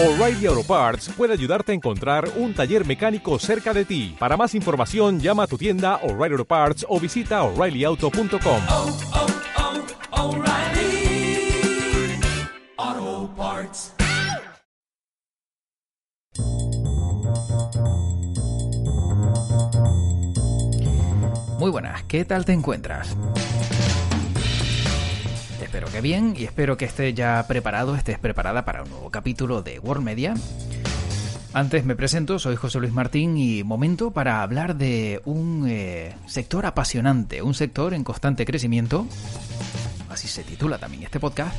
O'Reilly Auto Parts puede ayudarte a encontrar un taller mecánico cerca de ti. Para más información, llama a tu tienda O'Reilly Auto Parts o visita oreillyauto.com. oh, oh, O'Reilly Auto Parts. Muy buenas, ¿qué tal te encuentras? Espero que bien y espero que estés ya preparado, estés preparada para un nuevo capítulo de World Media. Antes me presento, soy José Luis Martín y momento para hablar de un eh, sector apasionante, un sector en constante crecimiento, así se titula también este podcast,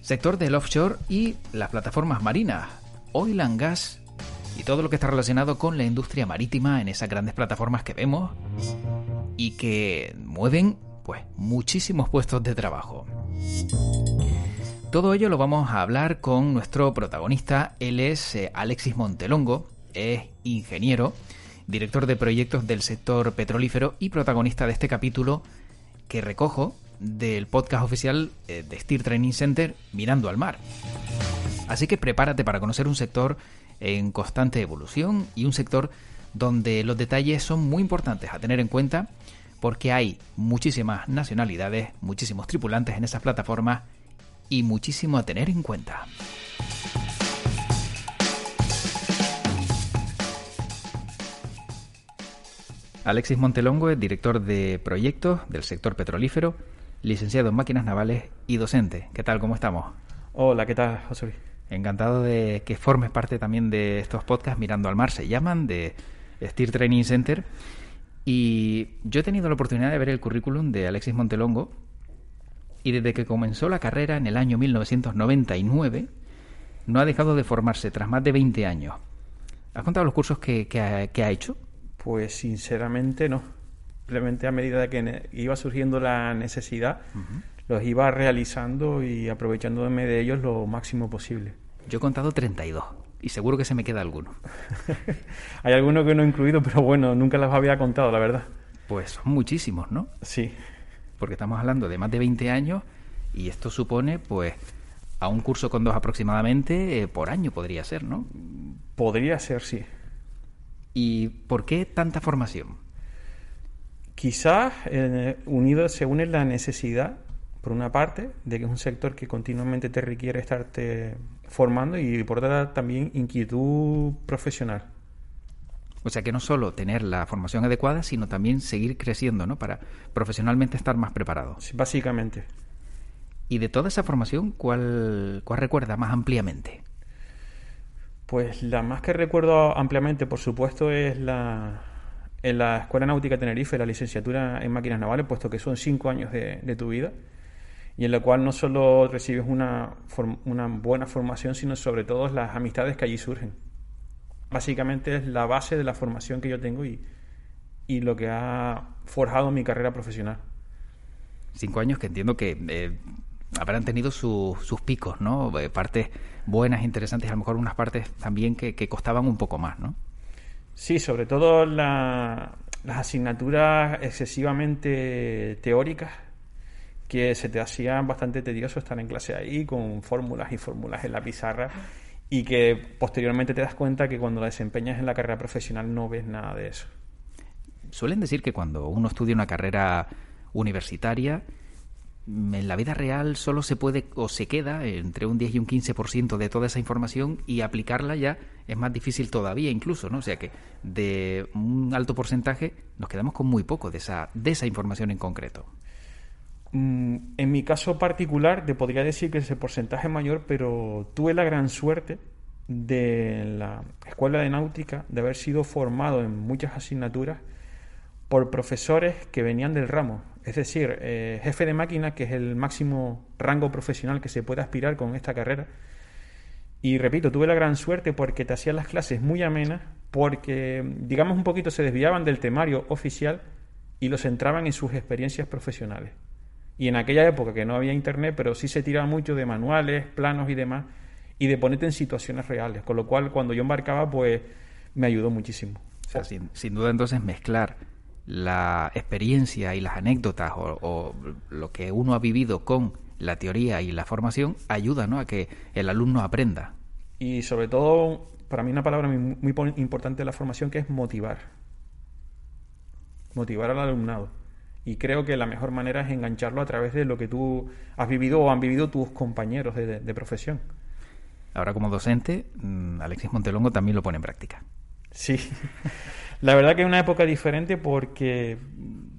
sector del offshore y las plataformas marinas, oil and gas y todo lo que está relacionado con la industria marítima en esas grandes plataformas que vemos y que mueven pues muchísimos puestos de trabajo. Todo ello lo vamos a hablar con nuestro protagonista, él es eh, Alexis Montelongo, es ingeniero, director de proyectos del sector petrolífero y protagonista de este capítulo que recojo del podcast oficial eh, de Steer Training Center Mirando al Mar. Así que prepárate para conocer un sector en constante evolución y un sector donde los detalles son muy importantes a tener en cuenta porque hay muchísimas nacionalidades, muchísimos tripulantes en esas plataformas y muchísimo a tener en cuenta. Alexis Montelongo es director de proyectos del sector petrolífero, licenciado en máquinas navales y docente. ¿Qué tal? ¿Cómo estamos? Hola, ¿qué tal, José Luis? Encantado de que formes parte también de estos podcasts Mirando al Mar, se llaman, de Steer Training Center. Y yo he tenido la oportunidad de ver el currículum de Alexis Montelongo y desde que comenzó la carrera en el año 1999 no ha dejado de formarse tras más de 20 años. ¿Has contado los cursos que, que ha, que ha hecho? Pues sinceramente no. Simplemente a medida que iba surgiendo la necesidad, los iba realizando y aprovechándome de ellos lo máximo posible. Yo he contado 32 y seguro que se me queda alguno. Hay algunos que no he incluido, pero bueno, nunca los había contado, la verdad. Pues son muchísimos, ¿no? Sí, Porque estamos hablando de más de 20 años y esto supone, pues, a un curso con dos aproximadamente eh, por año podría ser, ¿no? podría ser, sí. ¿Y por qué tanta formación? Quizás eh, unido se une la necesidad, por una parte, de que es un sector que continuamente te requiere estarte formando y por otra también inquietud profesional. O sea que no solo tener la formación adecuada, sino también seguir creciendo, ¿no? Para profesionalmente estar más preparado. Sí, Básicamente. Y de toda esa formación, ¿cuál, cuál recuerda más ampliamente? Pues la más que recuerdo ampliamente, por supuesto, es la en la Escuela Náutica Tenerife, la licenciatura en máquinas navales, puesto que son cinco años de, de tu vida, y en la cual no solo recibes una, una buena formación, sino sobre todo las amistades que allí surgen. Básicamente es la base de la formación que yo tengo y, y lo que ha forjado mi carrera profesional. Cinco años que entiendo que eh, habrán tenido su- sus picos, ¿no? Eh, Partes buenas, interesantes, a lo mejor unas partes también que, que costaban un poco más, ¿no? Sí, sobre todo la- las asignaturas excesivamente teóricas que se te hacían bastante tedioso estar en clase ahí con fórmulas y fórmulas en la pizarra y que posteriormente te das cuenta que cuando la desempeñas en la carrera profesional no ves nada de eso. Suelen decir que cuando uno estudia una carrera universitaria, en la vida real solo se puede o se queda entre un 10 y un 15% de toda esa información y aplicarla ya es más difícil todavía incluso, ¿no? O sea que de un alto porcentaje nos quedamos con muy poco de esa, de esa información en concreto. Mm, En mi caso particular, te podría decir que ese porcentaje es mayor, pero tuve la gran suerte de la escuela de náutica de haber sido formado en muchas asignaturas por profesores que venían del ramo. Es decir, eh, jefe de máquina, que es el máximo rango profesional que se puede aspirar con esta carrera. Y repito, tuve la gran suerte porque te hacían las clases muy amenas, porque, digamos, un poquito se desviaban del temario oficial y los centraban en sus experiencias profesionales. Y en aquella época que no había internet, pero sí se tiraba mucho de manuales, planos y demás, y de ponerte en situaciones reales. Con lo cual, cuando yo embarcaba, pues me ayudó muchísimo. O sea, sin, sin duda entonces mezclar la experiencia y las anécdotas o, o lo que uno ha vivido con la teoría y la formación ayuda ¿no? a que el alumno aprenda. Y sobre todo, para mí una palabra muy, muy po- importante de la formación que es motivar. Motivar al alumnado. Y creo que la mejor manera es engancharlo a través de lo que tú has vivido o han vivido tus compañeros de, de- de profesión. Ahora como docente, mm, Alexis Montelongo también lo pone en práctica. Sí, la verdad que es una época diferente porque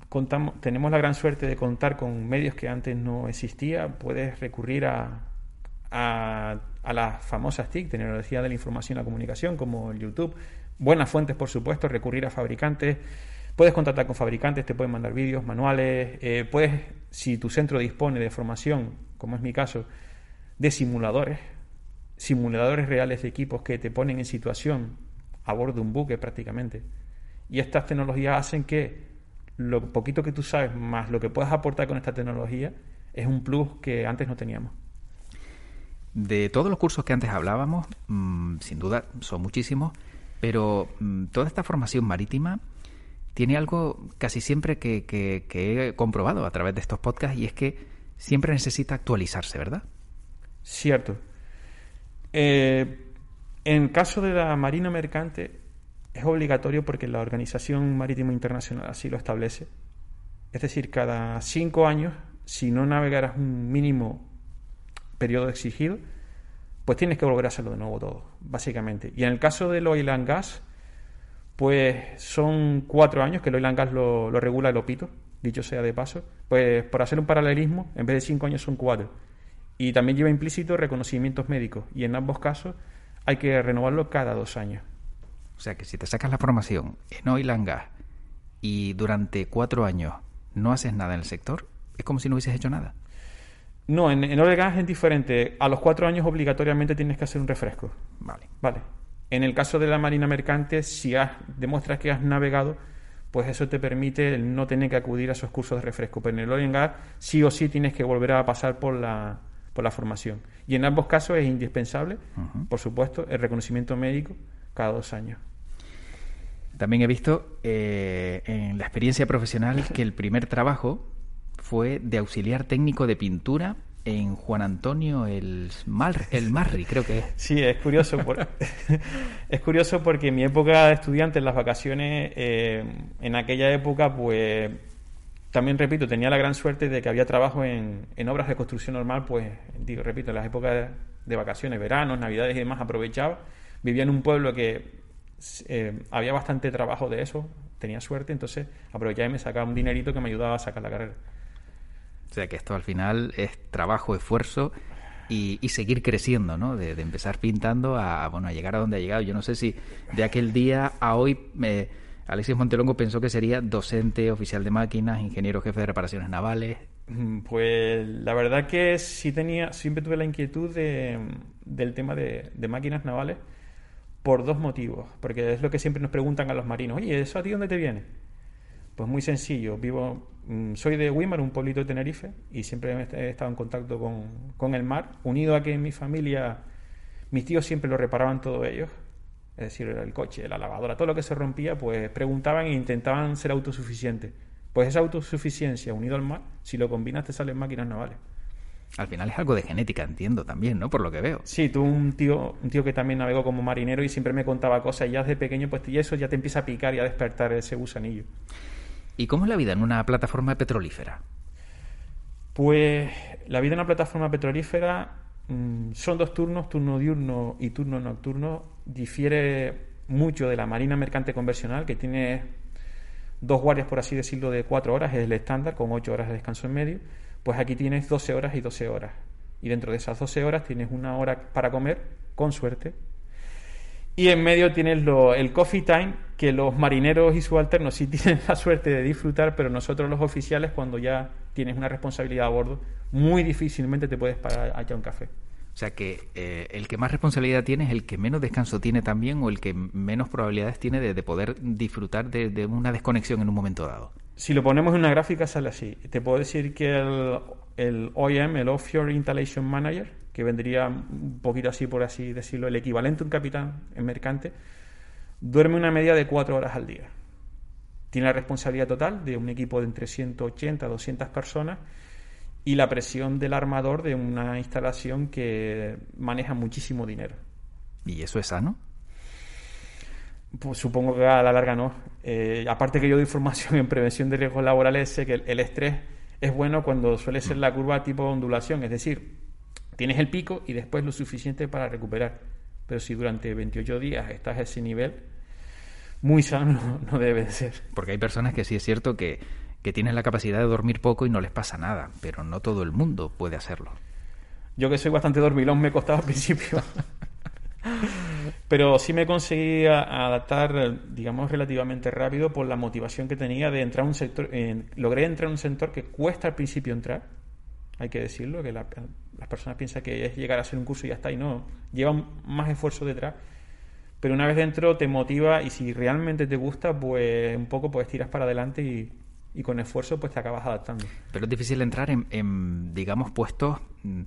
contamos, tenemos la gran suerte de contar con medios que antes no existía. Puedes recurrir a, a, a las famosas TIC, tecnología de la información y la comunicación, como el YouTube. Buenas fuentes, por supuesto, recurrir a fabricantes. Puedes contactar con fabricantes, te pueden mandar vídeos, manuales. eh, puedes, si tu centro dispone de formación, como es mi caso, de simuladores, simuladores reales de equipos que te ponen en situación a bordo de un buque prácticamente. Y estas tecnologías hacen que lo poquito que tú sabes más lo que puedas aportar con esta tecnología es un plus que antes no teníamos. De todos los cursos que antes hablábamos, mm, sin duda son muchísimos, pero mm, toda esta formación marítima tiene algo casi siempre que, he comprobado a través de estos podcasts y es que siempre necesita actualizarse, ¿verdad? Cierto. Eh, en caso de la Marina Mercante es obligatorio porque la Organización Marítima Internacional así lo establece. Es decir, cada cinco años, si no navegaras un mínimo periodo exigido, pues tienes que volver a hacerlo de nuevo todo, básicamente. Y en el caso del oil and gas, pues son cuatro años que el oil gas lo, lo regula el OPITO, dicho sea de paso. Pues por hacer un paralelismo, en vez de cinco años son cuatro. Y también lleva implícito reconocimientos médicos. Y en ambos casos hay que renovarlo cada dos años. O sea que si te sacas la formación en oil and gas y durante cuatro años no haces nada en el sector, es como si no hubieses hecho nada. No, en, en oil and gas es diferente. A los cuatro años obligatoriamente tienes que hacer un refresco. Vale. Vale. En el caso de la marina mercante, si has, demuestras que has navegado, pues eso te permite el no tener que acudir a esos cursos de refresco. Pero en el oil and gas, sí o sí tienes que volver a pasar por la, por la formación. Y en ambos casos es indispensable, por supuesto, el reconocimiento médico cada dos años. También he visto eh, en la experiencia profesional que el primer trabajo fue de auxiliar técnico de pintura en Juan Antonio el, Mal, el Marri, creo que es. Sí, es curioso. por- es curioso porque en mi época de estudiante, en las vacaciones, eh, en aquella época, pues también repito, tenía la gran suerte de que había trabajo en, en obras de construcción normal, pues digo, repito, en las épocas de, de vacaciones, veranos, navidades y demás, aprovechaba. Vivía en un pueblo que eh, había bastante trabajo de eso, tenía suerte, entonces aprovechaba y me sacaba un dinerito que me ayudaba a sacar la carrera. O sea que esto al final es trabajo, esfuerzo y, seguir creciendo, ¿no? De, empezar pintando a, bueno, a llegar a donde ha llegado. Yo no sé si de aquel día a hoy Alexis Montelongo pensó que sería docente, oficial de máquinas, ingeniero jefe de reparaciones navales. Mm, Pues la verdad que sí tenía, siempre tuve la inquietud de- del tema de, de máquinas navales por dos motivos. Porque es lo que siempre nos preguntan a los marinos, oye, ¿eso a ti dónde te viene? Pues muy sencillo, vivo, mm, soy de Wimar, un pueblito de Tenerife, y siempre he estado en contacto con, con el mar, unido a que en mi familia mis tíos siempre lo reparaban todos ellos, es decir, el coche, la lavadora, todo lo que se rompía, pues preguntaban e intentaban ser autosuficientes. Pues esa autosuficiencia unido al mar, si lo combinas te salen máquinas navales. Al final es algo de genética, entiendo también, ¿no? Por lo que veo. Sí, tuve un tío, un tío que también navegó como marinero y siempre me contaba cosas y ya desde pequeño pues y eso ya te empieza a picar y a despertar ese gusanillo. ¿Y cómo es la vida en una plataforma petrolífera? Pues la vida en una plataforma petrolífera mm, son dos turnos, turno diurno y turno nocturno. Difiere mucho de la marina mercante convencional, que tiene dos guardias, por así decirlo, de cuatro horas, es el estándar, con ocho horas de descanso en medio. Pues aquí tienes 12 horas y 12 horas. Y dentro de esas 12 horas tienes una hora para comer, con suerte. Y en medio tienes el coffee time, que los marineros y subalternos sí tienen la suerte de disfrutar, pero nosotros los oficiales, cuando ya tienes una responsabilidad a bordo, muy difícilmente te puedes parar a echar un café. O sea que eh, el que más responsabilidad tiene es el que menos descanso tiene también o el que menos probabilidades tiene de, de poder disfrutar de, de una desconexión en un momento dado. Si lo ponemos en una gráfica, sale así. Te puedo decir que el, el OIM, el Offshore Installation Manager, que vendría un poquito así, por así decirlo, el equivalente a un capitán en mercante, duerme una media de cuatro horas al día. Tiene la responsabilidad total de un equipo de entre 180 a 200 personas y la presión del armador de una instalación que maneja muchísimo dinero. ¿Y eso es sano? Pues supongo que a la larga no. Eh, aparte que yo doy formación en prevención de riesgos laborales, sé que el, el estrés es bueno cuando suele ser la curva tipo ondulación, es decir, tienes el pico y después lo suficiente para recuperar. Pero si durante 28 días estás a ese nivel, muy sano no debe de ser. Porque hay personas que sí es cierto que, que tienen la capacidad de dormir poco y no les pasa nada, pero no todo el mundo puede hacerlo. Yo que soy bastante dormilón me costaba al principio. Pero sí me conseguí a- adaptar, digamos, relativamente rápido por la motivación que tenía de entrar a un sector. en- logré entrar en un sector que cuesta al principio entrar, hay que decirlo, que la- las personas piensan que es llegar a hacer un curso y ya está, y no, lleva más esfuerzo detrás. Pero una vez dentro te motiva y si realmente te gusta, pues un poco pues tiras para adelante y, y con esfuerzo pues te acabas adaptando. Pero es difícil entrar en, en, digamos, puestos mm,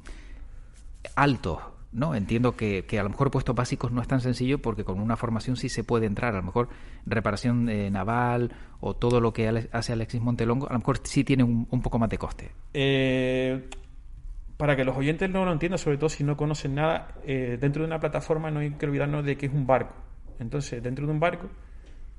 altos, ¿no? Entiendo que, que a lo mejor puestos básicos no es tan sencillo porque con una formación sí se puede entrar. A lo mejor reparación eh, naval o todo lo que hace Alexis Montelongo, a lo mejor sí tiene un, un poco más de coste. Eh, para que los oyentes no lo entiendan, sobre todo si no conocen nada, eh, dentro de una plataforma no hay que olvidarnos de que es un barco. Entonces, dentro de un barco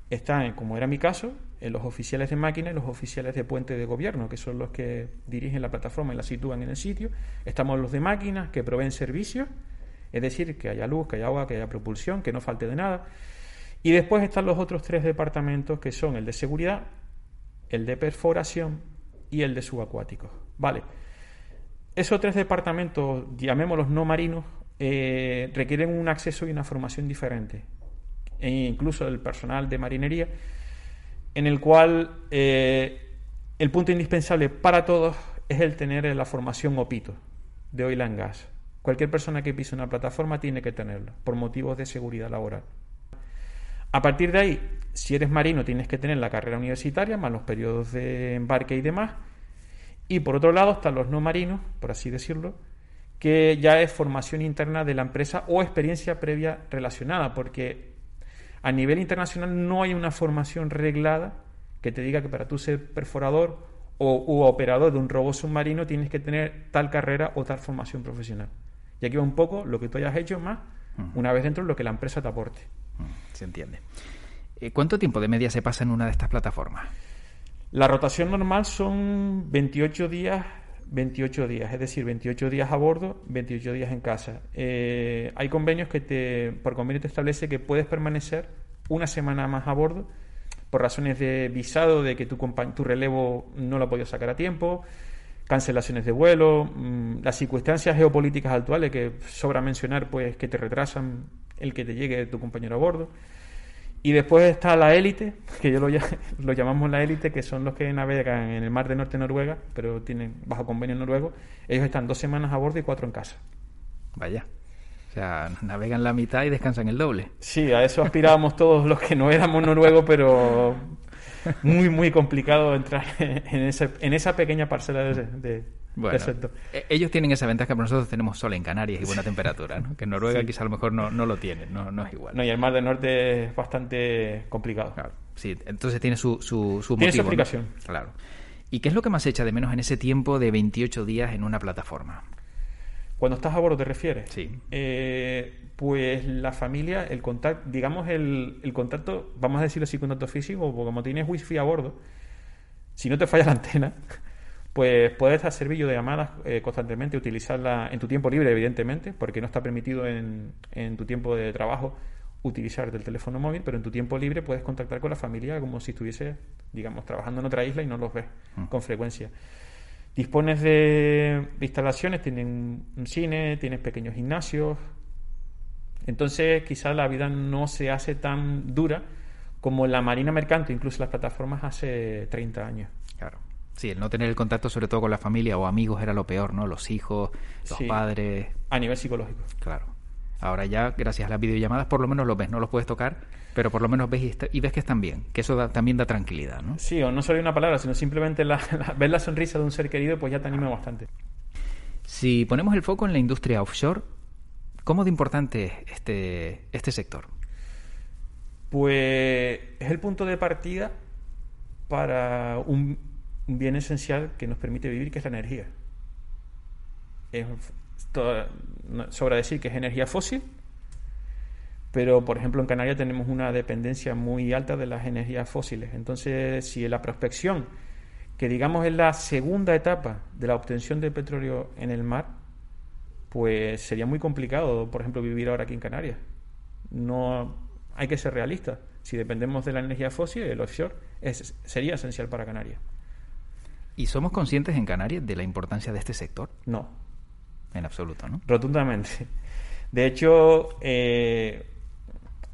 están, como era mi caso, eh, los oficiales de máquina y los oficiales de puente de gobierno, que son los que dirigen la plataforma y la sitúan en el sitio. Estamos los de máquinas que proveen servicios, es decir, que haya luz, que haya agua, que haya propulsión, que no falte de nada. Y después están los otros tres departamentos que son el de seguridad, el de perforación y el de subacuáticos. Vale. Esos tres departamentos, llamémoslos no marinos, eh, requieren un acceso y una formación diferente. E incluso el personal de marinería, en el cual eh, el punto indispensable para todos es el tener la formación OPITO de oil and gas. Cualquier persona que pise una plataforma tiene que tenerlo, por motivos de seguridad laboral. A partir de ahí, si eres marino, tienes que tener la carrera universitaria, más los periodos de embarque y demás. Y por otro lado están los no marinos, por así decirlo, que ya es formación interna de la empresa o experiencia previa relacionada, porque a nivel internacional no hay una formación reglada que te diga que para tú ser perforador o u operador de un robot submarino tienes que tener tal carrera o tal formación profesional. Y aquí va un poco lo que tú hayas hecho más, una vez dentro, lo que la empresa te aporte. Se entiende. Eh, ¿Cuánto tiempo de media se pasa en una de estas plataformas? La rotación normal son 28 días, 28 días, es decir, 28 días a bordo, 28 días en casa. Eh, hay convenios que te, por convenio te establece que puedes permanecer una semana más a bordo por razones de visado, de que tu, tu relevo no lo ha podido sacar a tiempo, cancelaciones de vuelo, mm, las circunstancias geopolíticas actuales que sobra mencionar, pues que te retrasan el que te llegue tu compañero a bordo. Y después está la élite, que yo lo, ll- lo llamamos la élite, que son los que navegan en el mar de norte de Noruega, pero tienen bajo convenio noruego. Ellos están dos semanas a bordo y cuatro en casa. Vaya. O sea, navegan la mitad y descansan el doble. Sí, a eso aspirábamos todos los que no éramos noruegos, pero muy, muy complicado entrar en, ese, en esa pequeña parcela de, de, Bueno, eh, ellos tienen esa ventaja, pero nosotros tenemos sol en Canarias y buena temperatura, ¿no? Que en Noruega Sí. quizá a lo mejor no, no lo tienen, no, no es igual. No, y el mar del norte es bastante complicado. Claro, sí, entonces tiene su, su, su Tiene. Claro. ¿Y qué es lo que más echa de menos en ese tiempo de 28 días en una plataforma? Cuando estás a bordo, ¿te refieres? Sí. Eh, pues la familia, el contacto, digamos el, el contacto, vamos a decirlo así, contacto físico, porque como tienes wifi a bordo, si no te falla la antena, pues puedes hacer videollamadas eh, constantemente, utilizarla en tu tiempo libre, evidentemente, porque no está permitido en, en tu tiempo de trabajo utilizar el teléfono móvil, pero en tu tiempo libre puedes contactar con la familia como si estuviese, digamos, trabajando en otra isla y no los ves Mm. con frecuencia. Dispones de de instalaciones, tienen un cine, tienes pequeños gimnasios. Entonces, quizás la vida no se hace tan dura como la marina mercante, incluso las plataformas hace 30 años. Claro. Sí, el no tener el contacto sobre todo con la familia o amigos era lo peor, ¿no? Los hijos, los Sí. padres, A nivel psicológico. claro. Ahora ya, gracias a las videollamadas, por lo menos los ves, no los puedes tocar, pero por lo menos ves y, está- y ves que están bien, que eso da- también da tranquilidad, ¿no? Sí, o no solo hay una palabra, sino simplemente la, la- ver la sonrisa de un ser querido, pues ya te anima bastante. Si ponemos el foco en la industria offshore, ¿cómo de importante es este, este sector? Pues es el punto de partida para un, un bien esencial que nos permite vivir, que es la energía. Es, sobra decir que es energía fósil pero por ejemplo en Canarias tenemos una dependencia muy alta de las energías fósiles. Entonces, si la prospección, que digamos es la segunda etapa de la obtención de petróleo en el mar, pues sería muy complicado, por ejemplo, vivir ahora aquí en Canarias. No hay que ser realistas. Si dependemos de la energía fósil, el offshore sería esencial para Canarias. ¿Y somos conscientes en Canarias de la importancia de este sector? No. En absoluto, ¿no? Rotundamente. De hecho, eh,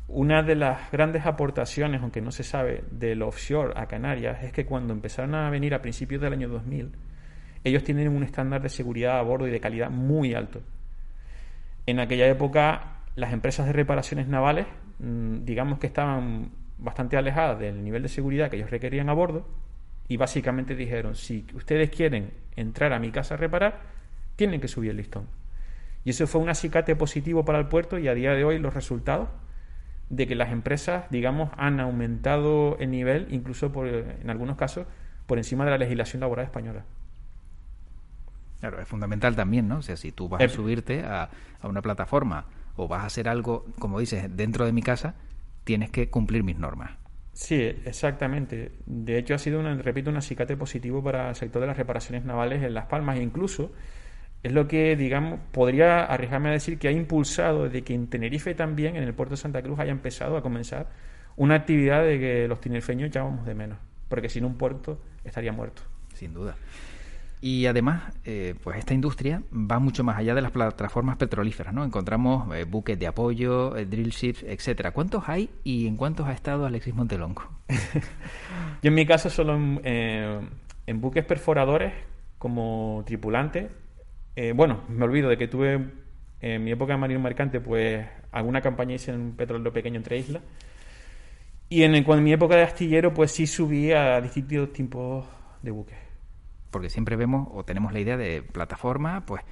una de las grandes aportaciones, aunque no se sabe, del offshore a Canarias es que cuando empezaron a venir a principios del año 2000, ellos tienen un estándar de seguridad a bordo y de calidad muy alto. En aquella época, las empresas de reparaciones navales, mm, digamos que estaban bastante alejadas del nivel de seguridad que ellos requerían a bordo y básicamente dijeron, si ustedes quieren entrar a mi casa a reparar, tienen que subir el listón. Y eso fue un acicate positivo para el puerto y a día de hoy los resultados de que las empresas, digamos, han aumentado el nivel, incluso por, en algunos casos, por encima de la legislación laboral española. Claro, es fundamental también, ¿no? O sea, si tú vas a subirte a, a, una plataforma o vas a hacer algo, como dices, dentro de mi casa, tienes que cumplir mis normas. Sí, exactamente. De hecho, ha sido, una, repito, un acicate positivo para el sector de las reparaciones navales en Las Palmas e incluso es lo que, digamos, podría arriesgarme a decir que ha impulsado de que en Tenerife también, en el puerto de Santa Cruz, haya empezado a comenzar una actividad de que los tinerfeños llamamos de menos, porque sin un puerto estaría muerto. Sin duda. Y además, eh, pues esta industria va mucho más allá de las plataformas petrolíferas, ¿no? Encontramos eh, buques de apoyo, eh, drill ships, etcétera. ¿Cuántos hay y en cuántos ha estado Alexis Montelongo? Yo en mi caso solo en, buques perforadores como tripulante bueno, me olvido de que tuve en mi época de marino mercante, pues alguna campaña hice en un petróleo pequeño entre islas. Y en, en, mi época de astillero, pues sí subí a distintos tipos de buques. Porque siempre vemos o tenemos la idea de plataforma, pues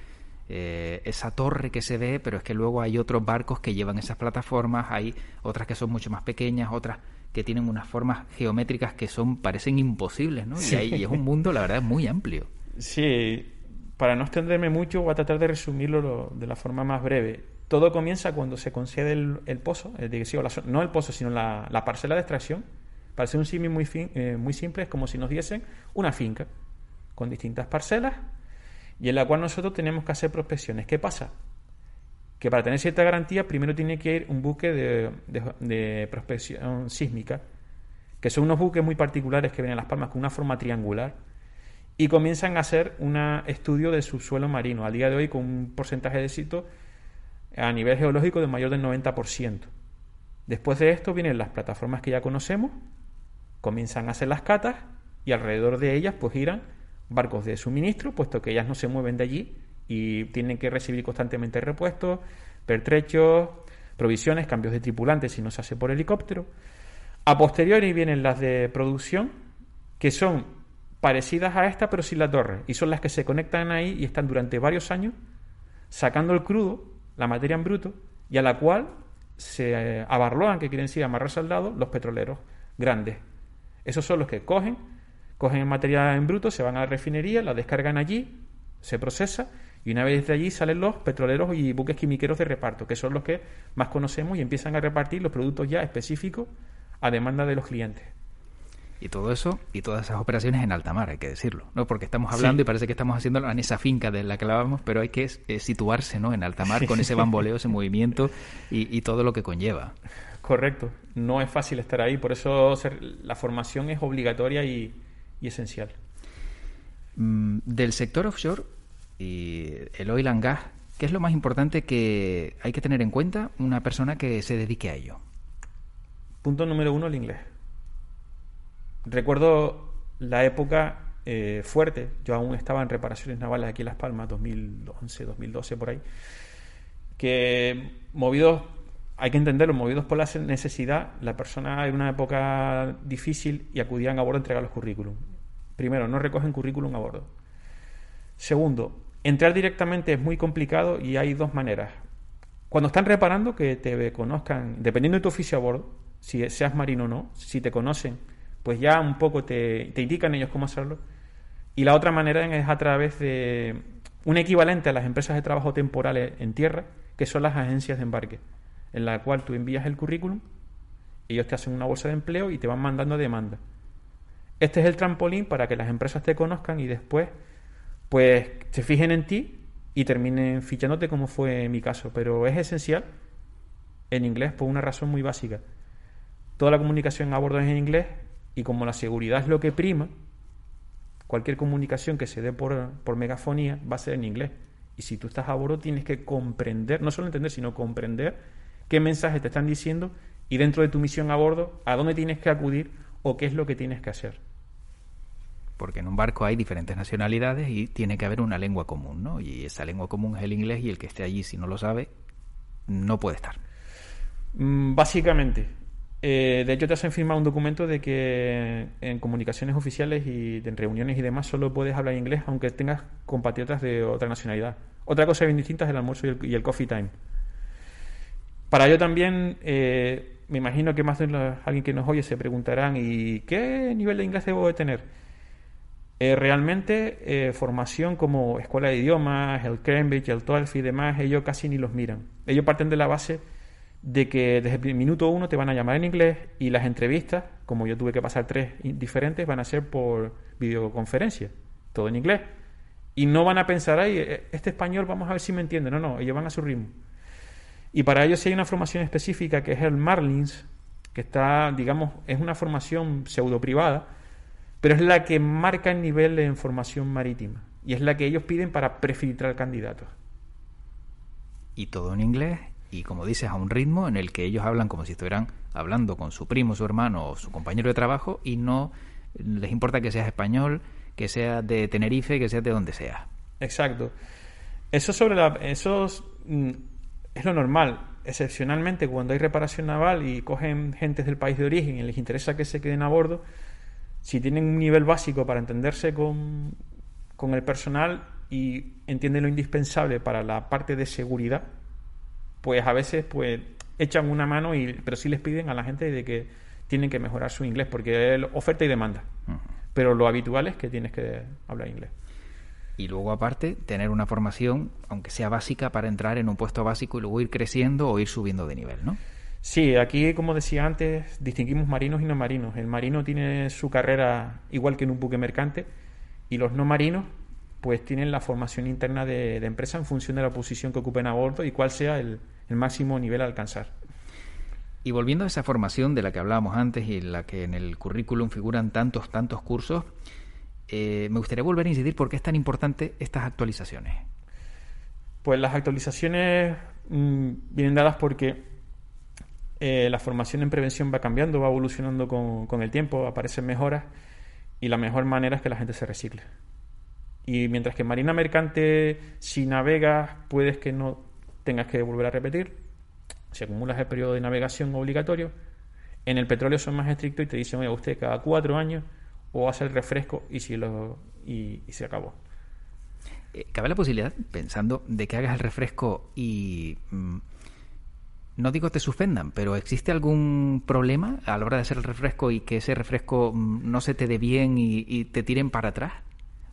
eh, esa torre que se ve, pero es que luego hay otros barcos que llevan esas plataformas, hay otras que son mucho más pequeñas, otras que tienen unas formas geométricas que son parecen imposibles, ¿no? Y, ahí, y es un mundo, la verdad, muy amplio. Sí, para no extenderme mucho, voy a tratar de resumirlo de la forma más breve. Todo comienza cuando se concede el, pozo, no el pozo, sino la, parcela de extracción. Para ser un símil muy, eh, muy simple, es como si nos diesen una finca con distintas parcelas y en la cual nosotros tenemos que hacer prospecciones. ¿Qué pasa? Que para tener cierta garantía, primero tiene que ir un buque de, de prospección sísmica, que son unos buques muy particulares que vienen a Las Palmas con una forma triangular y comienzan a hacer un estudio de subsuelo marino, a día de hoy con un porcentaje de éxito a nivel geológico de mayor del 90%. Después de esto vienen las plataformas que ya conocemos, comienzan a hacer las catas y alrededor de ellas pues giran barcos de suministro, puesto que ellas no se mueven de allí y tienen que recibir constantemente repuestos, pertrechos, provisiones, cambios de tripulantes si no se hace por helicóptero. A posteriori vienen las de producción, que son parecidas a esta, pero sin la torre. Y son las que se conectan ahí y están durante varios años sacando el crudo, la materia en bruto, y a la cual se eh, abarloan, que quieren decir amarrarse al lado, los petroleros grandes. Esos son los que cogen, cogen materia en bruto, se van a la refinería, la descargan allí, se procesa, y una vez de allí salen los petroleros y buques quimiqueros de reparto, que son los que más conocemos y empiezan a repartir los productos ya específicos a demanda de los clientes. Y todo eso y todas esas operaciones en alta mar, hay que decirlo, ¿no? Porque estamos hablando y parece que estamos haciéndolo en esa finca de la que hablábamos, pero hay que eh, situarse, ¿no? En alta mar con ese bamboleo, ese movimiento y, todo lo que conlleva. Correcto. No es fácil estar ahí, por eso la formación es obligatoria y, esencial. Mm, del sector offshore y el oil and gas, ¿qué es lo más importante que hay que tener en cuenta una persona que se dedique a ello? Punto número uno, el inglés Recuerdo la época eh, fuerte, yo aún estaba en reparaciones navales aquí en Las Palmas, 2011, 2012 por ahí, que movidos, hay que entenderlo, movidos por la necesidad, la persona en una época difícil y acudían a bordo a entregar los currículum. Primero, no recogen currículum a bordo. Segundo, entrar directamente es muy complicado y hay dos maneras. Cuando están reparando, que te conozcan, dependiendo de tu oficio a bordo, si seas marino o no, si te conocen pues ya un poco te, indican ellos cómo hacerlo. Y la otra manera es a través de un equivalente a las empresas de trabajo temporales en tierra, que son las agencias de embarque. en la cual tú envías el currículum, ellos te hacen una bolsa de empleo y te van mandando demanda. Este es el trampolín para que las empresas te conozcan y después pues se fijen en ti y terminen fichándote como fue mi caso. Pero es esencial en inglés por una razón muy básica. Toda la comunicación a bordo es en inglés y como la seguridad es lo que prima, cualquier comunicación que se dé por, por megafonía va a ser en inglés. Y si tú estás a bordo tienes que comprender, no solo entender, sino comprender qué mensajes te están diciendo y dentro de tu misión a bordo, a dónde tienes que acudir o qué es lo que tienes que hacer. Porque en un barco hay diferentes nacionalidades y tiene que haber una lengua común, ¿no? Y esa lengua común es el inglés y el que esté allí, si no lo sabe, no puede estar. Mm, Básicamente, eh, de hecho te hacen firmar un documento de que en comunicaciones oficiales y en reuniones y demás solo puedes hablar inglés aunque tengas compatriotas de otra nacionalidad. Otra cosa bien distinta es el almuerzo y el, coffee time. Para ello también, eh, me imagino que más de los- alguien que nos oye se preguntarán, ¿y qué nivel de inglés debo de tener? Eh, realmente, eh, formación como escuela de idiomas, el Cambridge, el TOEFL y demás, ellos casi ni los miran. Ellos parten de la base de que desde el minuto uno te van a llamar en inglés y las entrevistas, como yo tuve que pasar tres diferentes, van a ser por videoconferencia, todo en inglés. Y no van a pensar, ay, eh, este español vamos a ver si me entiende. No, no, ellos van a su ritmo. Y para ello sí hay una formación específica que es el Marlins, que está, digamos, es una formación pseudo privada, pero es la que marca el nivel en formación marítima. Y es la que ellos piden para prefiltrar candidatos. Y todo en inglés y como dices a un ritmo en el que ellos hablan como si estuvieran hablando con su primo, su hermano o su compañero de trabajo y no les importa que seas español, que seas de Tenerife, que seas de donde sea. Exacto. Eso sobre la, eso es, mm, es lo normal. Excepcionalmente, cuando hay reparación naval y cogen gentes del país de origen y les interesa que se queden a bordo, si tienen un nivel básico para entenderse con, con el personal y entienden lo indispensable para la parte de seguridad, pues a veces pues echan una mano y pero sí les piden a la gente de que tienen que mejorar su inglés porque es oferta y demanda. Pero lo habitual es que tienes que hablar inglés. Y luego aparte tener una formación, aunque sea básica, para entrar en un puesto básico y luego ir creciendo o ir subiendo de nivel, ¿no? Sí, aquí, como decía antes, distinguimos marinos y no marinos. El marino tiene su carrera igual que en un buque mercante y los no marinos pues tienen la formación interna de, de empresa en función de la posición que ocupen a bordo y cuál sea el, el máximo nivel a alcanzar. Y volviendo a esa formación de la que hablábamos antes y en la que en el currículum figuran tantos, tantos cursos, eh, me gustaría volver a incidir por qué es tan importante estas actualizaciones. Pues las actualizaciones mm, vienen dadas porque eh, la formación en prevención va cambiando, va evolucionando con, con el tiempo, aparecen mejoras y la mejor manera es que la gente se recicle. Y mientras que en Marina Mercante, si navegas, puedes que no tengas que volver a repetir, si acumulas el periodo de navegación obligatorio, en el petróleo son más estrictos y te dicen, oye, usted cada cuatro años o hace el refresco y, si lo, y, se acabó. Eh, ¿Cabe la posibilidad, pensando, de que hagas el refresco y... mm, no digo te suspendan, pero ¿existe algún problema a la hora de hacer el refresco y que ese refresco mm, no se te dé bien y, y te tiren para atrás?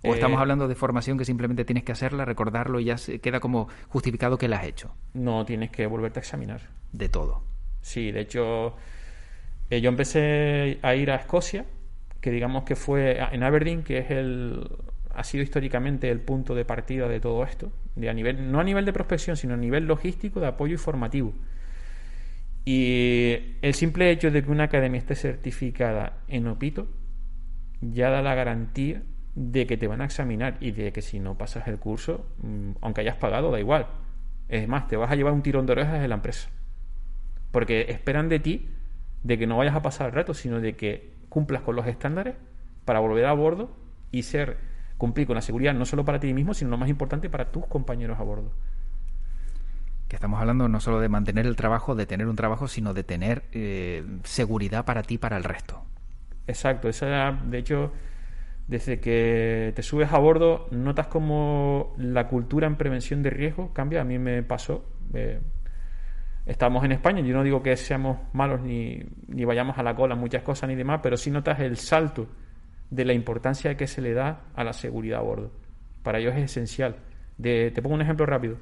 ¿O Eh, estamos hablando de formación que simplemente tienes que hacerla, recordarlo y ya se queda como justificado que la has hecho? No tienes que volverte a examinar. De todo. Sí, de hecho, eh, yo empecé a ir a Escocia, que digamos que fue en Aberdeen, que es el ha sido históricamente el punto de partida de todo esto, de a nivel no a nivel de prospección, sino a nivel logístico, de apoyo y formativo. Y el simple hecho de que una academia esté certificada en Opito ya da la garantía de que te van a examinar y de que si no pasas el curso, mm, aunque hayas pagado, da igual. Es más, te vas a llevar un tirón de orejas de la empresa. Porque esperan de ti de que no vayas a pasar el reto, sino de que cumplas con los estándares para volver a bordo y ser cumplir con la seguridad no solo para ti mismo, sino lo más importante para tus compañeros a bordo. Que estamos hablando no solo de mantener el trabajo, de tener un trabajo, sino de tener eh, seguridad para ti para el resto. Exacto, esa, de hecho, desde que te subes a bordo, notas como la cultura en prevención de riesgo cambia. A mí me pasó. eh, estamos en España, yo no digo que seamos malos ni, ni vayamos a la cola muchas cosas ni demás, pero sí notas el salto de la importancia que se le da a la seguridad a bordo. Para ellos es esencial. Te pongo un ejemplo rápido.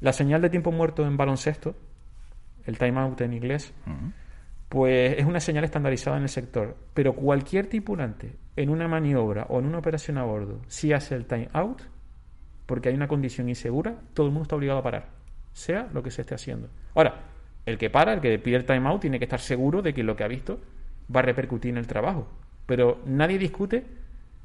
La señal de tiempo muerto en baloncesto el timeout en inglés, pues es una señal estandarizada en el sector. Pero cualquier tripulante en una maniobra o en una operación a bordo, si hace el timeout, porque hay una condición insegura, todo el mundo está obligado a parar, sea lo que se esté haciendo. Ahora, el que para, el que pide el timeout, tiene que estar seguro de que lo que ha visto va a repercutir en el trabajo. Pero nadie discute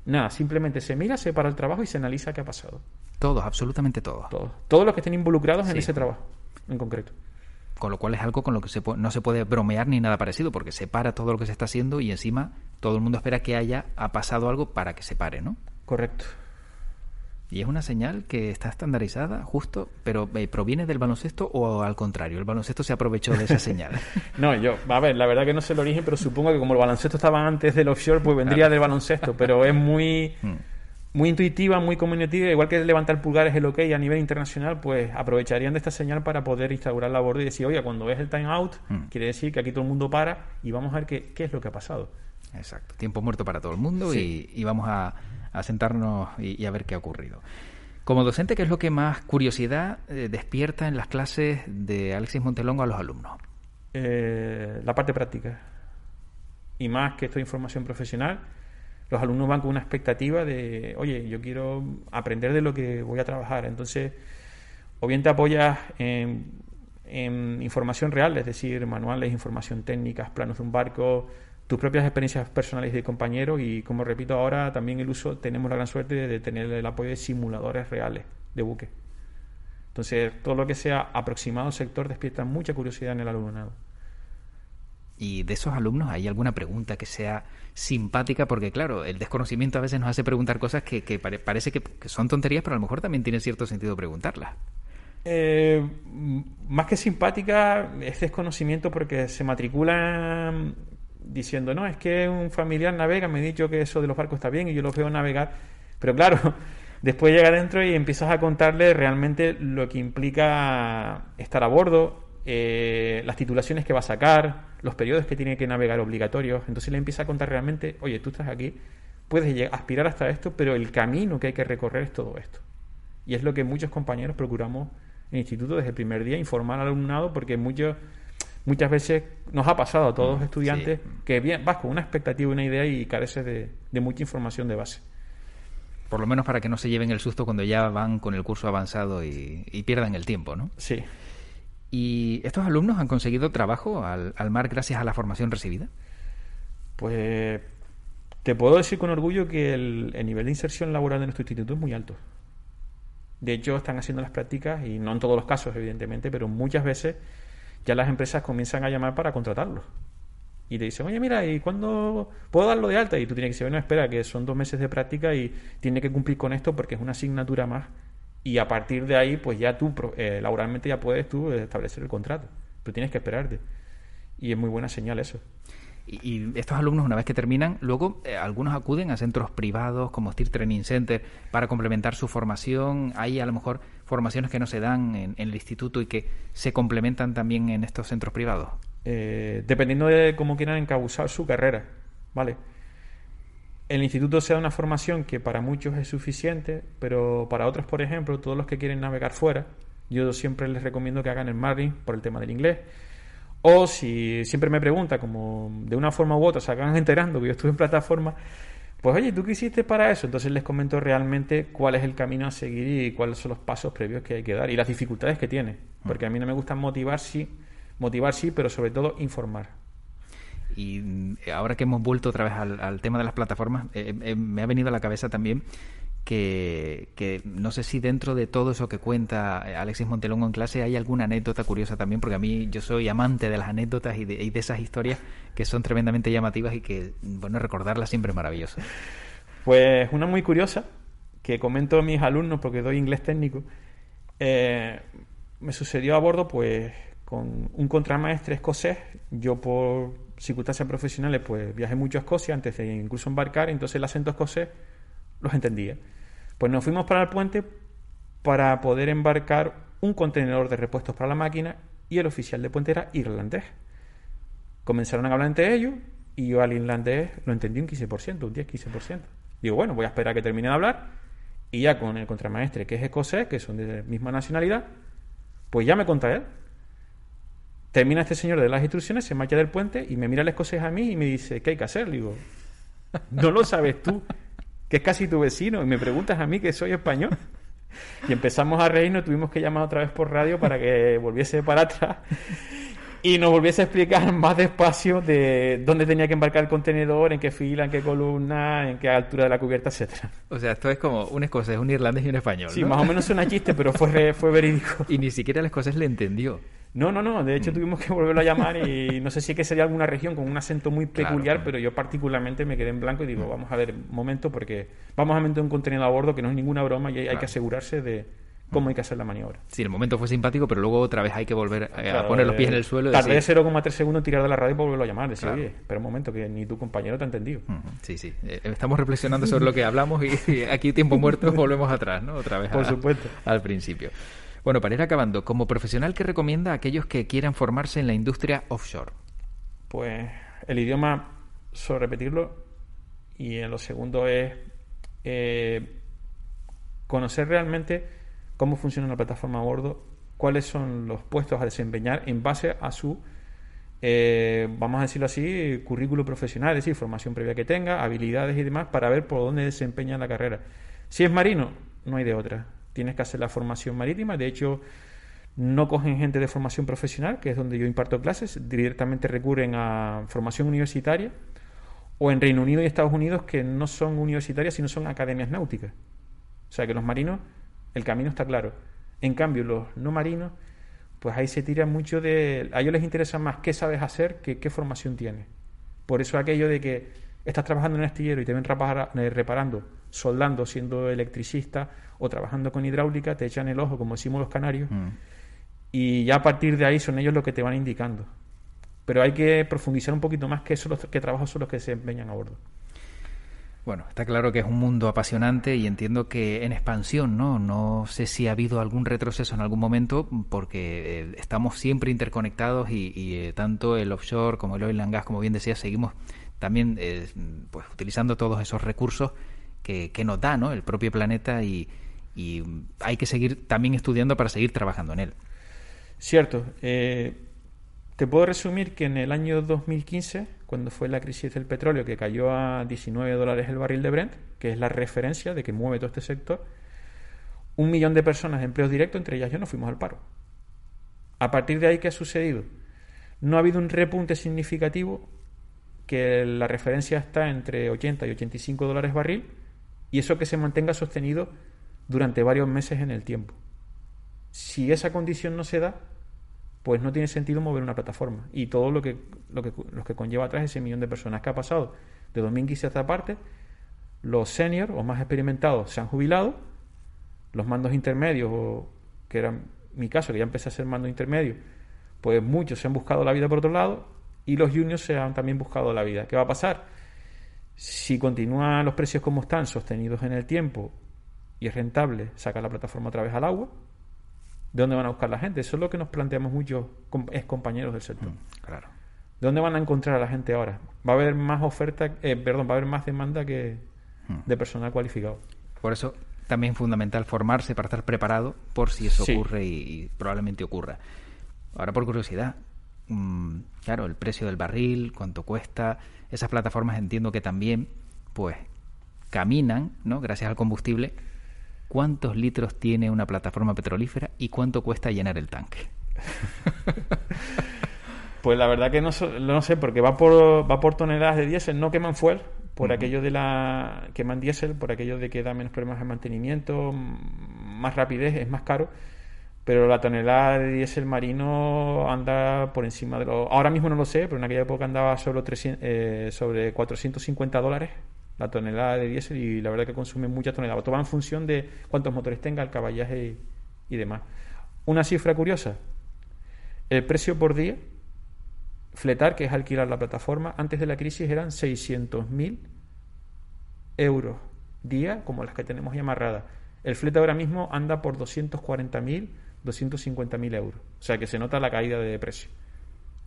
nada, simplemente se mira, se para el trabajo y se analiza qué ha pasado. Todos, absolutamente todos. Todos, todos los que estén involucrados en ese trabajo, en concreto. Con lo cual es algo con lo que se no se puede bromear ni nada parecido, porque se para todo lo que se está haciendo y encima todo el mundo espera que haya ha pasado algo para que se pare, ¿no? Correcto. Y es una señal que está estandarizada, justo, pero eh, ¿proviene del baloncesto o al contrario? El baloncesto se aprovechó de esa señal. No, yo, a ver, la verdad que no sé el origen, pero supongo que como el baloncesto estaba antes del offshore, pues vendría del baloncesto, pero es muy, Mm. Muy intuitiva, muy comunicativa, igual que levantar pulgares el OK a nivel internacional, pues aprovecharían de esta señal para poder instaurar la bordo y decir, oye, cuando ves el time out, Mm. quiere decir que aquí todo el mundo para y vamos a ver qué, qué es lo que ha pasado. Exacto. Tiempo muerto para todo el mundo Sí. y, y vamos a, a sentarnos y, y a ver qué ha ocurrido. Como docente, ¿qué es lo que más curiosidad eh, despierta en las clases de Alexis Montelongo a los alumnos? Eh, la parte práctica. Y más que esto de información profesional, los alumnos van con una expectativa de, oye, yo quiero aprender de lo que voy a trabajar. Entonces, o bien te apoyas en, información real, es decir, manuales, información técnica, planos de un barco, tus propias experiencias personales de compañeros y, como repito ahora, también el uso, tenemos la gran suerte de tener el apoyo de simuladores reales de buque. Entonces, todo lo que sea aproximado al sector despierta mucha curiosidad en el alumnado. Y de esos alumnos, ¿hay alguna pregunta que sea simpática? Porque, claro, el desconocimiento a veces nos hace preguntar cosas que, que pare- parece que, son tonterías, pero a lo mejor también tiene cierto sentido preguntarlas. Eh, más que simpática, es desconocimiento porque se matriculan diciendo, no, es que un familiar navega, me ha dicho que eso de los barcos está bien y yo los veo navegar. Pero claro, después llega adentro y empiezas a contarle realmente lo que implica estar a bordo, eh, las titulaciones que va a sacar, los periodos que tiene que navegar obligatorios. Entonces le empieza a contar realmente, oye, tú estás aquí, puedes aspirar hasta esto, pero el camino que hay que recorrer es todo esto. Y es lo que muchos compañeros procuramos en el instituto desde el primer día, informar al alumnado, porque muchos, muchas veces nos ha pasado a todos los estudiantes sí. que bien, vas con una expectativa, una idea y careces de, de mucha información de base. Por lo menos para que no se lleven el susto cuando ya van con el curso avanzado y, y pierdan el tiempo, ¿no? Sí. ¿Y estos alumnos han conseguido trabajo al, al mar gracias a la formación recibida? Pues te puedo decir con orgullo que el, el nivel de inserción laboral de nuestro instituto es muy alto. De hecho, están haciendo las prácticas, y no en todos los casos, evidentemente, pero muchas veces ya las empresas comienzan a llamar para contratarlos. Y te dicen, oye, mira, ¿y cuándo puedo darlo de alta? Y tú tienes que decir, bueno, espera, que son dos meses de práctica y tiene que cumplir con esto porque es una asignatura más. Y a partir de ahí, pues ya tú, eh, laboralmente, ya puedes tú establecer el contrato. Pero tienes que esperarte. Y es muy buena señal eso. Y, y estos alumnos, una vez que terminan, luego eh, algunos acuden a centros privados como Steel Training Center para complementar su formación. Hay a lo mejor formaciones que no se dan en, en el instituto y que se complementan también en estos centros privados. eh, dependiendo de cómo quieran encabuzar su carrera, ¿vale? El instituto se da una formación que para muchos es suficiente, pero para otros, por ejemplo, todos los que quieren navegar fuera, yo siempre les recomiendo que hagan el Marine por el tema del inglés. O si siempre me pregunta, como de una forma u otra se acaban enterando que yo estuve en plataforma, pues oye, ¿tú qué hiciste para eso? Entonces les comento realmente cuál es el camino a seguir y cuáles son los pasos previos que hay que dar y las dificultades que tiene. Porque a mí no me gusta motivar, sí, motivar sí, pero sobre todo informar. Y mm, ahora que hemos vuelto otra vez al, tema de las plataformas, eh, eh, me ha venido a la cabeza también que, que no sé si dentro de todo eso que cuenta eh, Alexis Montelongo en clase hay alguna anécdota curiosa también, porque a mí yo soy amante de las anécdotas y de, de esas historias que son tremendamente llamativas y que, bueno, recordarlas siempre es maravilloso. Pues una muy curiosa, que comento a mis alumnos porque doy inglés técnico, eh, me sucedió a bordo pues con un contramaestre escocés. Yo por circunstancias profesionales pues viajé mucho a Escocia antes de incluso embarcar, entonces el acento escocés los entendía. Pues nos fuimos para el puente para poder embarcar un contenedor de repuestos para la máquina y el oficial de puente era irlandés. Comenzaron a hablar entre ellos y yo al irlandés lo entendí un 15%, un 10-15%. Digo, bueno, voy a esperar a que termine de hablar y ya con el contramaestre, que es escocés, que son de misma nacionalidad, pues ya me contra él. Termina este señor de las instrucciones, se marcha del puente y me mira el escocés a mí y me dice, ¿qué hay que hacer? Le digo, no lo sabes tú, que es casi tu vecino, y me preguntas a mí que soy español. Y empezamos a reírnos, tuvimos que llamar otra vez por radio para que volviese para atrás y nos volviese a explicar más despacio de dónde tenía que embarcar el contenedor, en qué fila, en qué columna, en qué altura de la cubierta, etcétera. O sea, esto es como un escocés, un irlandés y un español. Sí, ¿no? más o menos suena chiste, pero fue, re- fue verídico. Y ni siquiera el escocés le entendió. No, no, no. De Mm. hecho, tuvimos que volverlo a llamar y no sé si es que sería alguna región con un acento muy peculiar, claro. pero yo particularmente me quedé en blanco y digo, vamos a ver, un momento, porque vamos a meter un contenido a bordo que no es ninguna broma y hay, Claro. que asegurarse de cómo hay que hacer la maniobra. Sí, el momento fue simpático, pero luego otra vez hay que volver a, poner los pies eh, en el suelo y Tardé decir... 0,3 segundos tirar de la radio para volverlo a llamar. Decir, oye, espera un momento, que ni tu compañero te ha entendido. Sí, sí. Eh, estamos reflexionando sobre lo que hablamos y, y aquí tiempo muerto volvemos atrás, ¿no? Otra vez Por supuesto. al principio. Bueno, para ir acabando, como profesional que recomienda a aquellos que quieran formarse en la industria offshore. Pues el idioma, solo repetirlo. Y en lo segundo es eh, conocer realmente cómo funciona una plataforma a bordo, cuáles son los puestos a desempeñar en base a su, eh, vamos a decirlo así, currículo profesional, es decir, formación previa que tenga, habilidades y demás, para ver por dónde desempeña la carrera. Si es marino, no hay de otra. Tienes que hacer la formación marítima. De hecho, no cogen gente de formación profesional, que es donde yo imparto clases, directamente recurren a formación universitaria o en Reino Unido y Estados Unidos que no son universitarias, sino son academias náuticas. O sea que los marinos, el camino está claro. En cambio, los no marinos, pues ahí se tira mucho de... A ellos les interesa más qué sabes hacer que qué formación tienes. Por eso aquello de que estás trabajando en un astillero y te ven eh, reparando, soldando, siendo electricista o trabajando con hidráulica, te echan el ojo, como decimos los canarios, Mm. y ya a partir de ahí son ellos los que te van indicando. Pero hay que profundizar un poquito más qué, son los, qué trabajos son los que se empeñan a bordo. Bueno, está claro que es un mundo apasionante y entiendo que en expansión, ¿no? No sé si ha habido algún retroceso en algún momento porque eh, estamos siempre interconectados y, y, eh, tanto el offshore como el oil and gas, como bien decía, seguimos también eh, pues utilizando todos esos recursos que, que nos da, ¿no? El propio planeta y, hay que seguir también estudiando para seguir trabajando en él. Cierto. eh, te puedo resumir que en el año 2015, cuando fue la crisis del petróleo, que cayó a 19 dólares el barril de Brent, que es la referencia de que mueve todo este sector, un millón de personas de empleo directo, entre ellas yo, nos fuimos al paro. A partir de ahí, ¿qué ha sucedido? No ha habido un repunte significativo, que la referencia está entre 80 y 85 dólares barril, y eso que se mantenga sostenido durante varios meses en el tiempo. Si esa condición no se da, pues no tiene sentido mover una plataforma. Y todo lo que, lo que, que conlleva atrás ese millón de personas que ha pasado de 2015 hasta parte, los seniors o más experimentados se han jubilado, los mandos intermedios, o, que era mi caso, que ya empecé a ser mando intermedio, pues muchos se han buscado la vida por otro lado y los juniors se han también buscado la vida. ¿Qué va a pasar? Si continúan los precios como están, sostenidos en el tiempo y es rentable sacar la plataforma otra vez al agua, ¿de dónde van a buscar la gente? Eso es lo que nos planteamos muchos ex compañeros del sector. Claro. ¿De dónde van a encontrar a la gente ahora? Va a haber más oferta, eh, perdón, va a haber más demanda que de personal cualificado. Por eso también es fundamental formarse para estar preparado por si eso Sí. ocurre y, y probablemente ocurra. Ahora, por curiosidad, mm, claro, el precio del barril, cuánto cuesta, esas plataformas entiendo que también, pues, caminan, ¿no? Gracias al combustible. ¿Cuántos litros tiene una plataforma petrolífera y cuánto cuesta llenar el tanque? Pues la verdad que no, no sé, porque va por, va por toneladas de diésel, no queman fuel, por aquello de la. queman diésel, por aquello de que da menos problemas de mantenimiento, más rapidez, es más caro. Pero la tonelada de diésel marino anda por encima de los. Ahora mismo no lo sé, pero en aquella época andaba sobre, 300, eh, sobre 450 dólares la tonelada de diésel y la verdad que consume mucha tonelada. Todo va en función de cuántos motores tenga, el caballaje y, demás. Una cifra curiosa: el precio por día fletar, que es alquilar la plataforma, antes de la crisis eran 600.000 euros día, como las que tenemos ya amarradas. El flete ahora mismo anda por 240.000, 250.000 euros. O sea que se nota la caída de precio.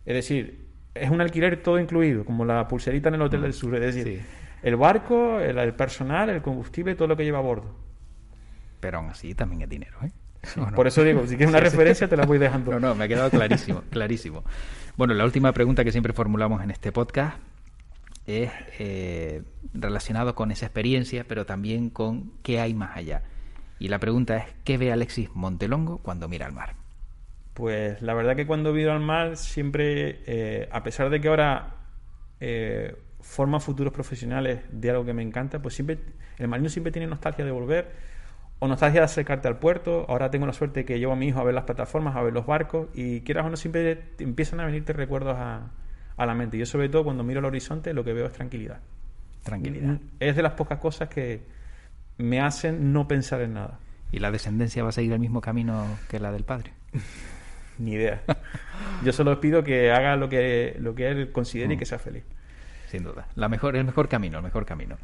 Es decir, es un alquiler todo incluido, como la pulserita en el Hotel del Sur. Es decir, Sí. el barco, el, el personal, el combustible, todo lo que lleva a bordo. Pero aún así también es dinero, ¿eh? Por eso digo, si quieres una referencia te la voy dejando. No, no, me ha quedado clarísimo, clarísimo. Bueno, la última pregunta que siempre formulamos en este podcast es eh, relacionado con esa experiencia, pero también con qué hay más allá. Y la pregunta es, ¿qué ve Alexis Montelongo cuando mira al mar? Pues la verdad que cuando miro al mar siempre, eh, a pesar de que ahora eh, forma futuros profesionales de algo que me encanta, pues siempre el marino siempre tiene nostalgia de volver o nostalgia de acercarte al puerto. Ahora tengo la suerte que llevo a mi hijo a ver las plataformas, a ver los barcos y quieras o no siempre te empiezan a venirte recuerdos a, a la mente. Yo sobre todo cuando miro al horizonte lo que veo es tranquilidad. Tranquilidad. Es de las pocas cosas que me hacen no pensar en nada. ¿Y la descendencia va a seguir el mismo camino que la del padre? Ni idea. Yo solo pido que haga lo que, lo que él considere y que sea feliz. Sin duda. La mejor, el mejor camino, el mejor camino.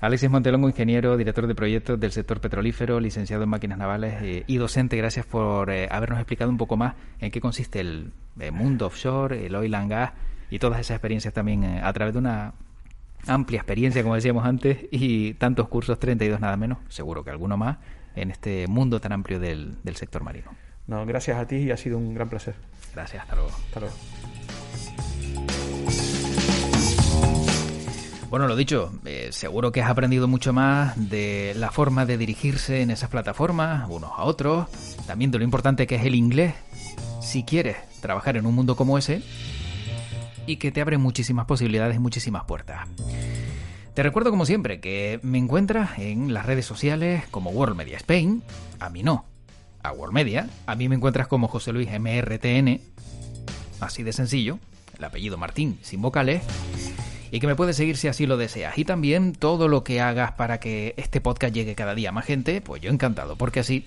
Alexis Montelongo, ingeniero, director de proyectos del sector petrolífero, licenciado en máquinas navales eh, y docente. Gracias por eh, habernos explicado un poco más en qué consiste el eh, mundo offshore, el oil and gas y todas esas experiencias también eh, a través de una amplia experiencia, como decíamos antes, y tantos cursos, 32 nada menos, seguro que alguno más, en este mundo tan amplio del, del sector marino. No, gracias a ti y ha sido un gran placer. Gracias, hasta luego. Hasta luego. Bueno, lo dicho, eh, seguro que has aprendido mucho más de la forma de dirigirse en esas plataformas, unos a otros, también de lo importante que es el inglés, si quieres trabajar en un mundo como ese, y que te abre muchísimas posibilidades muchísimas puertas. Te recuerdo como siempre que me encuentras en las redes sociales como World Media Spain, a mí no, a World Media, a mí me encuentras como José Luis MRTN, así de sencillo, el apellido Martín sin vocales, y que me puedes seguir si así lo deseas. Y también todo lo que hagas para que este podcast llegue cada día a más gente, pues yo encantado, porque así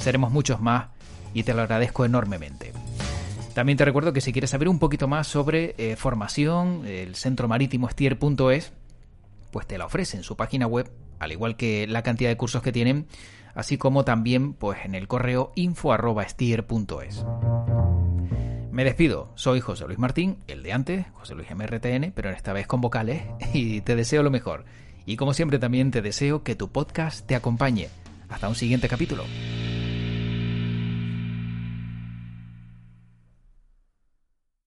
seremos muchos más y te lo agradezco enormemente. También te recuerdo que si quieres saber un poquito más sobre eh, formación, el centro marítimo estier.es, pues te la ofrece en su página web, al igual que la cantidad de cursos que tienen, así como también pues en el correo info@stier.es. Me despido, soy José Luis Martín, el de antes, José Luis MRTN, pero esta vez con vocales, y te deseo lo mejor. Y como siempre también te deseo que tu podcast te acompañe. Hasta un siguiente capítulo.